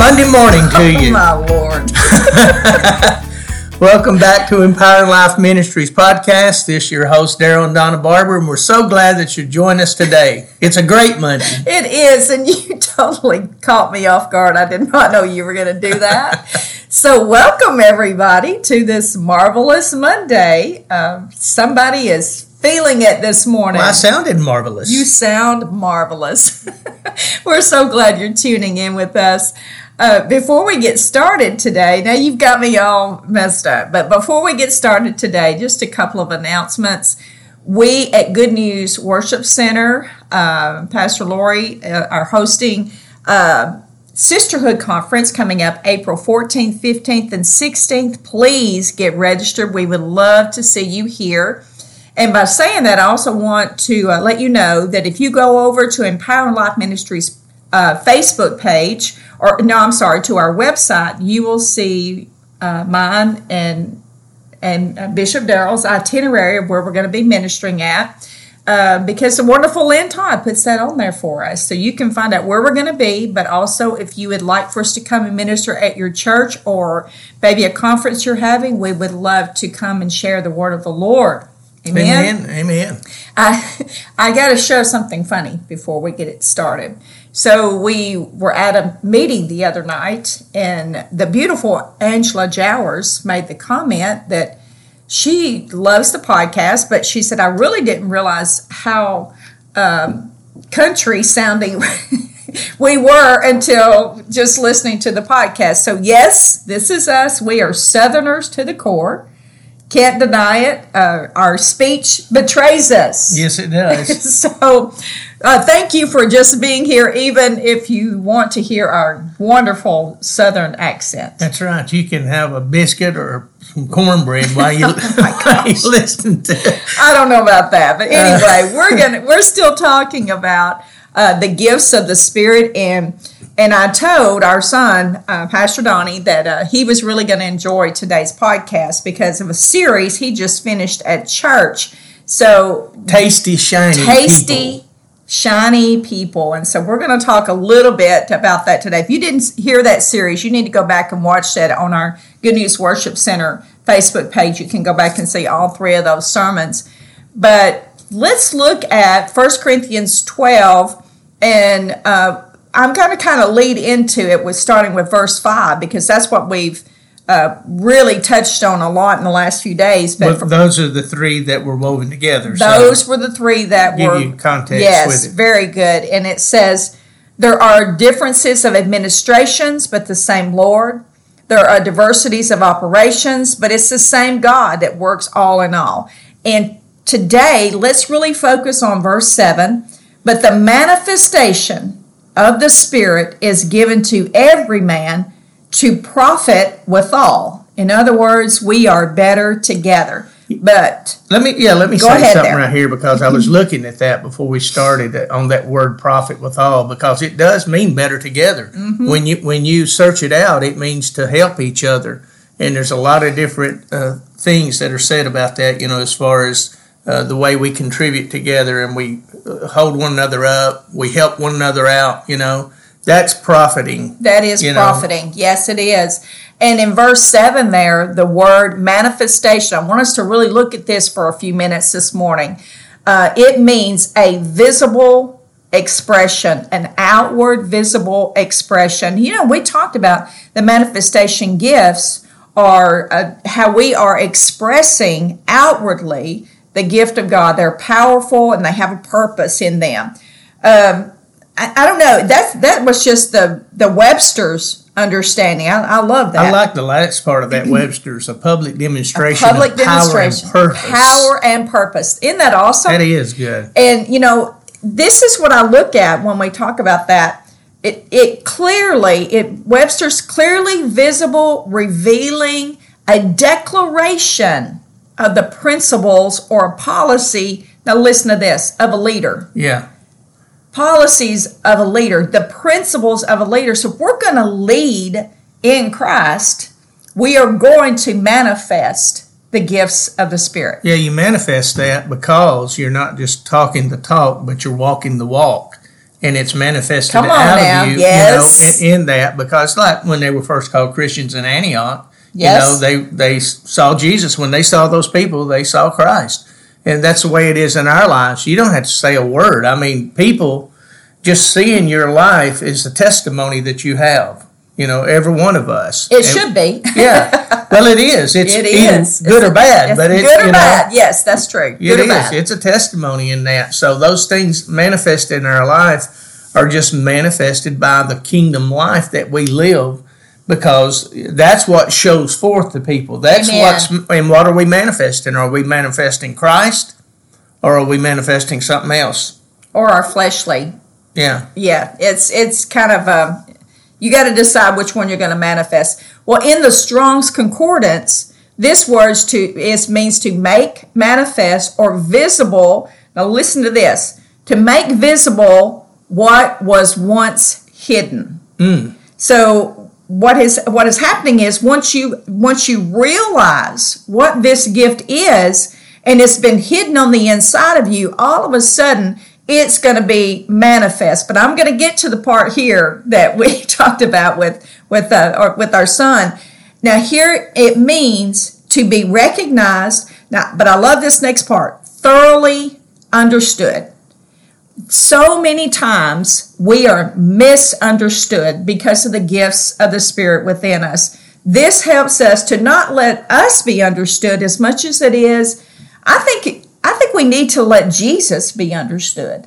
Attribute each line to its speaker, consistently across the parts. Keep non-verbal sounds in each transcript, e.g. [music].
Speaker 1: Monday morning to you.
Speaker 2: Oh
Speaker 1: you.
Speaker 2: my lord. [laughs]
Speaker 1: Welcome back to Empowering Life Ministries podcast. This is your host, Daryl and Donna Barber, and we're so glad that you join us today. It's a great Monday.
Speaker 2: It is, and you [laughs] totally caught me off guard. I did not know you were going to do that. [laughs] so, welcome everybody to this marvelous Monday. Um, somebody is feeling it this morning.
Speaker 1: Well, I sounded marvelous.
Speaker 2: You sound marvelous. We're so glad you're tuning in with us. Uh, before we get started today, now you've got me all messed up, but before we get started today, just a couple of announcements. We at Good News Worship Center, uh, Pastor Lori, uh, are hosting a Sisterhood Conference coming up April 14th, 15th, and 16th. Please get registered. We would love to see you here. And by saying that, I also want to uh, let you know that if you go over to Empower Life Ministries uh, Facebook page, or no, I'm sorry, to our website, you will see uh, mine and and uh, Bishop Darrell's itinerary of where we're going to be ministering at. Uh, because the wonderful Lynn Todd puts that on there for us. So you can find out where we're going to be, but also if you would like for us to come and minister at your church or maybe a conference you're having, we would love to come and share the word of the Lord.
Speaker 1: Amen. Amen.
Speaker 2: I [laughs] I got to show something funny before we get it started. So we were at a meeting the other night, and the beautiful Angela Jowers made the comment that she loves the podcast, but she said I really didn't realize how um, country sounding [laughs] we were until just listening to the podcast. So yes, this is us. We are Southerners to the core. Can't deny it. Uh, our speech betrays us.
Speaker 1: Yes, it does. [laughs]
Speaker 2: So, uh, thank you for just being here, even if you want to hear our wonderful Southern accent.
Speaker 1: That's right. You can have a biscuit or some cornbread while you, [laughs] [laughs]
Speaker 2: Oh
Speaker 1: while you listen to it.
Speaker 2: I don't know about that, but
Speaker 1: Uh.
Speaker 2: anyway, we're gonna we're still talking about uh, the gifts of the Spirit, and and I told our son, uh, Pastor Donnie, that uh, he was really going to enjoy today's podcast because of a series he just finished at church. So
Speaker 1: Tasty, shiny
Speaker 2: tasty,
Speaker 1: people.
Speaker 2: shiny people. And so we're going to talk a little bit about that today. If you didn't hear that series, you need to go back and watch that on our Good News Worship Center Facebook page. You can go back and see all three of those sermons. But let's look at 1 Corinthians 12 and uh, I'm going to kind of lead into it with starting with verse 5 because that's what we've uh, really touched on a lot in the last few days. But for
Speaker 1: those are the three that were woven together. so
Speaker 2: those were the three that
Speaker 1: give
Speaker 2: were
Speaker 1: you context
Speaker 2: yes,
Speaker 1: with it.
Speaker 2: very good. And it says there are differences of administrations, but the same Lord. There are diversities of operations, but it's the same God that works all in all. And today, let's really focus on verse 7. But the manifestation of the Spirit is given to every man to profit withal. In other words, we are better together. But
Speaker 1: Let me, yeah, let me say something
Speaker 2: there.
Speaker 1: right here because I was looking at that before we started on that word "profit with all" because it does mean better together.
Speaker 2: Mm-hmm.
Speaker 1: When you when you search it out, it means to help each other, and there's a lot of different uh, things that are said about that. You know, as far as uh, the way we contribute together and we hold one another up, we help one another out. You know, that's profiting.
Speaker 2: That is
Speaker 1: you know.
Speaker 2: profiting. Yes, it is. And in verse 7 there, the word manifestation, I want us to really look at this for a few minutes this morning. Uh, it means a visible expression, an outward visible expression. You know, we talked about the manifestation gifts are uh, how we are expressing outwardly the gift of God. They're powerful and they have a purpose in them. Um, I, I don't know. That's that was just the the Webster's understanding. I, I love that.
Speaker 1: I like the last part of that [clears throat] Webster's a public demonstration
Speaker 2: public
Speaker 1: of power and
Speaker 2: demonstration,
Speaker 1: purpose.
Speaker 2: power and purpose. Isn't that awesome?
Speaker 1: That is good.
Speaker 2: And you know, this is what I look at when we talk about that. It, it clearly, it Webster's clearly visible, revealing a declaration of the principles or policy. Now, listen to this of a leader.
Speaker 1: Yeah.
Speaker 2: Policies of a leader, the principles of a leader. So, if we're going to lead in Christ, we are going to manifest the gifts of the Spirit.
Speaker 1: Yeah, you manifest that because you're not just talking the talk, but you're walking the walk. and it's manifested out
Speaker 2: now,
Speaker 1: of you,
Speaker 2: yes.
Speaker 1: you know, in, in that because like when they were first called Christians in Antioch,
Speaker 2: Yes.
Speaker 1: you know, they they saw Jesus when they saw those people, they saw Christ. And that's the way it is in our lives. You don't have to say a word. I mean, people just seeing your life is the testimony that you have. You know, every one of us.
Speaker 2: It
Speaker 1: And-
Speaker 2: should be.
Speaker 1: Yeah. Well, it is. It's
Speaker 2: It is.
Speaker 1: good or bad, but it's
Speaker 2: good or
Speaker 1: know,
Speaker 2: bad. Yes, that's true.
Speaker 1: it
Speaker 2: Good or
Speaker 1: is.
Speaker 2: bad.
Speaker 1: It's a testimony in that. So those things manifest in our life are just manifested by the kingdom life that we live because that's what shows forth to people. That's
Speaker 2: Amen.
Speaker 1: what's and what are we manifesting? Are we manifesting Christ or are we manifesting something else?
Speaker 2: or our fleshly.
Speaker 1: Yeah.
Speaker 2: Yeah, it's it's kind of um, you got to decide which one you're going to manifest. Well, in the Strong's Concordance, this word to is means to make manifest or visible. Now listen to this: to make visible what was once hidden. So what is what is happening is once you once you realize what this gift is and it's been hidden on the inside of you, all of a sudden it's going to be manifest. But I'm going to get to the part here that we [laughs] talked about with with uh, with our son. Now here it means to be recognized. Now, but I love this next part: thoroughly understood so many times we are misunderstood because of the gifts of the Spirit within us. This helps us to not let us be understood as much as it is. I think I think we need to let Jesus be understood.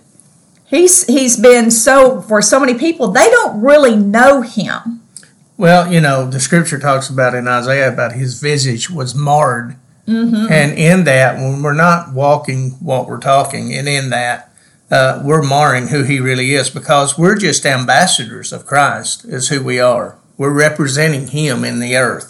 Speaker 2: He's he's been so for so many people they don't really know him.
Speaker 1: Well, you know, the scripture talks about in Isaiah about his visage was marred. Mm-hmm. And in that, when we're not walking what we're talking, and in that, uh, we're marring who he really is because we're just ambassadors of Christ, is who we are. We're representing him in the earth.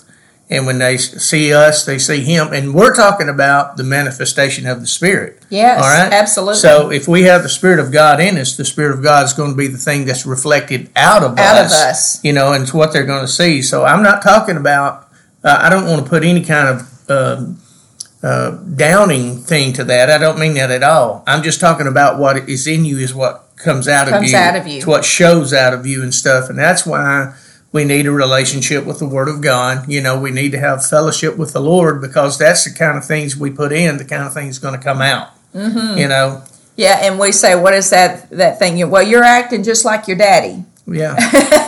Speaker 1: And when they see us, they see him. And we're talking about the manifestation of the Spirit.
Speaker 2: Yes,
Speaker 1: All right?
Speaker 2: absolutely.
Speaker 1: So if we have the Spirit of God in us, the Spirit of God is going to be the thing that's reflected out of
Speaker 2: Out of
Speaker 1: us.
Speaker 2: us.
Speaker 1: You know, and it's what they're going to see. So I'm not talking about, uh, I don't want to put any kind of um uh, downing thing to that. I don't mean that at all. I'm just talking about what is in you is what comes out of
Speaker 2: Comes
Speaker 1: you.
Speaker 2: out of you.
Speaker 1: It's what shows out of you and stuff. And that's why we need a relationship with the Word of God. You know, we need to have fellowship with the Lord because that's the kind of things we put in, the kind of things going to come out. Mm-hmm. You know,
Speaker 2: Yeah, and we say, "What is that that thing?" Well, you're acting just like your daddy.
Speaker 1: yeah.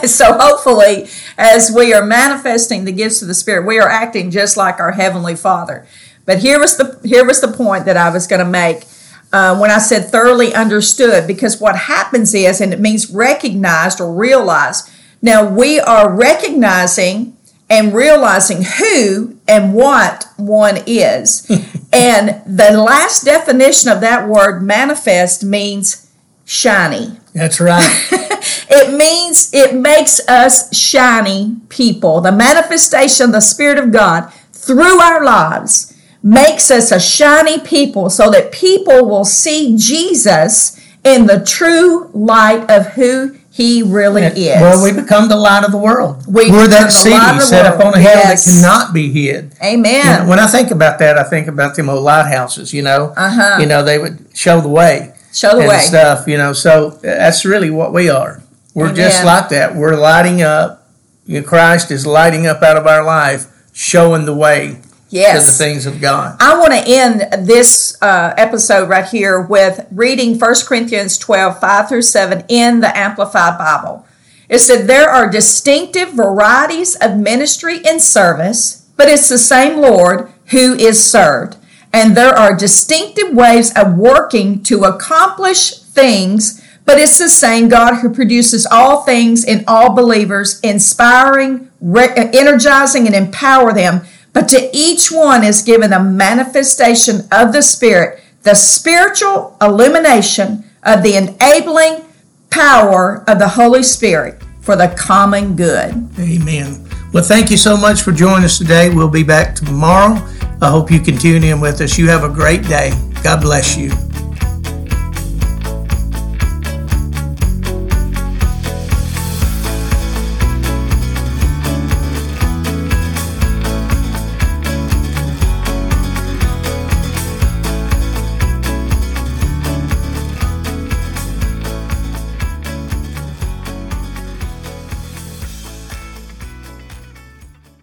Speaker 1: [laughs]
Speaker 2: so hopefully, as we are manifesting the gifts of the Spirit, we are acting just like our heavenly Father. But here was the here was the point that I was going to make uh, when I said thoroughly understood, because what happens is, and it means recognized or realized. Now we are recognizing and realizing who and what one is, [laughs] and the last definition of that word manifest means shiny.
Speaker 1: That's right. [laughs]
Speaker 2: It means it makes us shiny people. The manifestation of the Spirit of God through our lives makes us a shiny people so that people will see Jesus in the true light of who he really is.
Speaker 1: Well, we become the light of the world.
Speaker 2: We
Speaker 1: We're that city set up on a hill
Speaker 2: Yes.
Speaker 1: that cannot be hid.
Speaker 2: Amen.
Speaker 1: You know, when I think about that, I think about them old lighthouses. You know,
Speaker 2: Uh-huh.
Speaker 1: you know they would show the way
Speaker 2: Show the
Speaker 1: and
Speaker 2: way.
Speaker 1: stuff. You know, so that's really what we are. We're just like that. We're lighting up. You know, Christ is lighting up out of our life, showing the way to the things of God.
Speaker 2: I want to end this uh, episode right here with reading 1 Corinthians 12, 5 through 7 in the Amplified Bible. It said, There are distinctive varieties of ministry and service, but it's the same Lord who is served. And there are distinctive ways of working to accomplish things, but it's the same God who produces all things in all believers, inspiring, re- energizing, and empower them. But to each one is given a manifestation of the Spirit, the spiritual illumination of the enabling power of the Holy Spirit for the common good.
Speaker 1: Amen. Well, thank you so much for joining us today. We'll be back tomorrow. I hope you can tune in with us. You have a great day. God bless you.